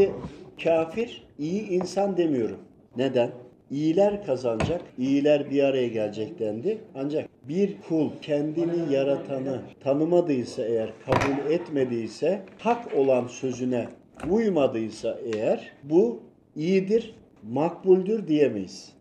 Şimdi kafir iyi insan demiyorum. Neden? İyiler kazanacak, iyiler bir araya gelecek dendi. Ancak bir kul kendini yaratanı tanımadıysa eğer, kabul etmediyse, hak olan sözüne uymadıysa eğer bu iyidir, makbuldür diyemeyiz.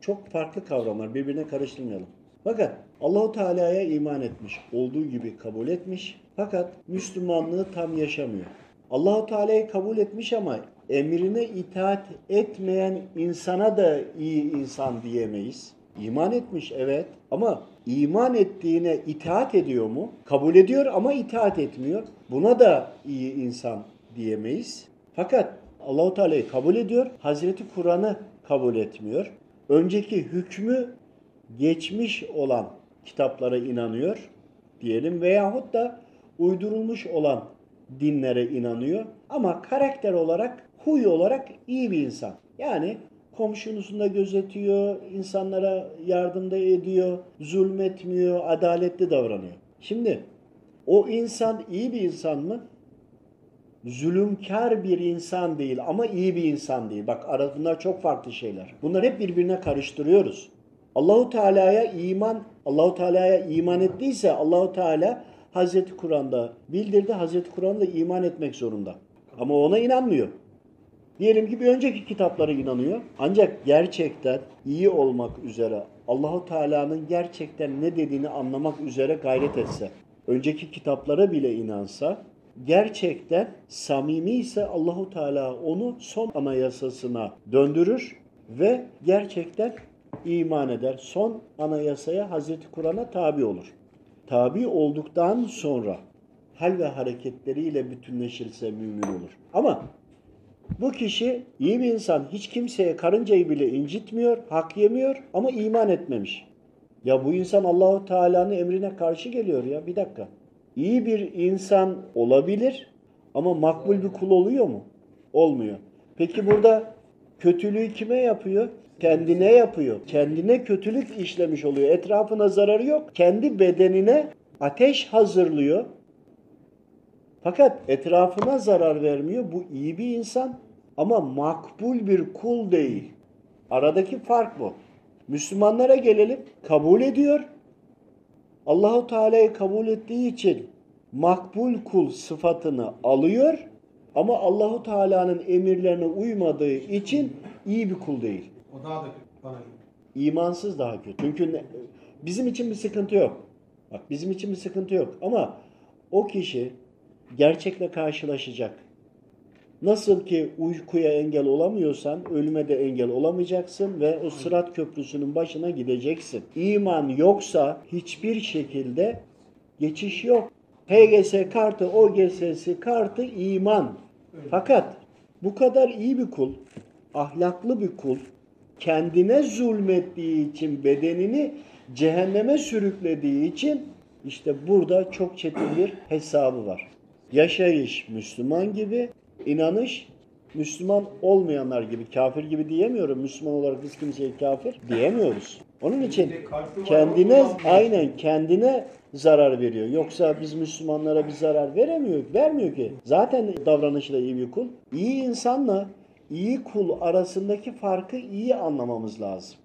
Çok farklı kavramlar, birbirine karıştırmayalım. Fakat Allahu Teala'ya iman etmiş, olduğu gibi kabul etmiş. Fakat Müslümanlığı tam yaşamıyor. Allahu Teala'yı kabul etmiş ama emrine itaat etmeyen insana da iyi insan diyemeyiz. İman etmiş evet ama iman ettiğine itaat ediyor mu? Kabul ediyor ama itaat etmiyor. Buna da iyi insan diyemeyiz. Fakat Allahu Teala'yı kabul ediyor, Hazreti Kur'an'ı kabul etmiyor. Önceki hükmü geçmiş olan kitaplara inanıyor diyelim veyahut da uydurulmuş olan dinlere inanıyor ama karakter olarak, huy olarak iyi bir insan. Yani komşunusunu da gözetiyor, insanlara yardımda ediyor, zulmetmiyor, adaletli davranıyor. Şimdi o insan iyi bir insan mı? Zulümkar bir insan değil ama iyi bir insan değil. Bak bunlar çok farklı şeyler. Bunları hep birbirine karıştırıyoruz. Allahu Teala'ya iman, Allahu Teala'ya iman ettiyse Allahu Teala Hazreti Kur'an'da bildirdi. Hazreti Kur'an'da iman etmek zorunda. Ama ona inanmıyor. Diyelim ki bir önceki kitaplara inanıyor. Ancak gerçekten iyi olmak üzere Allahu Teala'nın gerçekten ne dediğini anlamak üzere gayret etse, önceki kitaplara bile inansa, gerçekten samimi ise Allahu Teala onu son anayasasına döndürür ve gerçekten iman eder. Son anayasaya Hazreti Kur'an'a tabi olur. Tabi olduktan sonra hal ve hareketleriyle bütünleşirse mümin olur. Ama bu kişi iyi bir insan, hiç kimseye karıncayı bile incitmiyor, hak yemiyor ama iman etmemiş. Ya bu insan Allahu Teala'nın emrine karşı geliyor ya bir dakika. İyi bir insan olabilir ama makbul bir kul oluyor mu? Olmuyor. Peki burada kötülüğü kime yapıyor? Kendine yapıyor. Kendine kötülük işlemiş oluyor. Etrafına zararı yok. Kendi bedenine ateş hazırlıyor. Fakat etrafına zarar vermiyor. Bu iyi bir insan ama makbul bir kul değil. Aradaki fark bu. Müslümanlara gelelim. Kabul ediyor. Allahu Teala'yı kabul ettiği için makbul kul sıfatını alıyor ama Allahu Teala'nın emirlerine uymadığı için iyi bir kul değil. O daha da kötü bana. İmansız daha kötü. Çünkü ne- bizim için bir sıkıntı yok. Bak bizim için bir sıkıntı yok. Ama o kişi gerçekle karşılaşacak. Nasıl ki uykuya engel olamıyorsan ölüme de engel olamayacaksın ve o sırat köprüsünün başına gideceksin. İman yoksa hiçbir şekilde geçiş yok. HGS kartı, OGS'si kartı iman. Fakat bu kadar iyi bir kul, ahlaklı bir kul, kendine zulmettiği için bedenini cehenneme sürüklediği için işte burada çok çetin bir hesabı var. Yaşayış Müslüman gibi, inanış Müslüman olmayanlar gibi, kafir gibi diyemiyorum. Müslüman olarak biz kimseye kafir diyemiyoruz. Onun için kendine aynen kendine zarar veriyor. Yoksa biz Müslümanlara bir zarar veremiyor, vermiyor ki. Zaten davranışı da iyi bir kul. İyi insanla iyi kul arasındaki farkı iyi anlamamız lazım.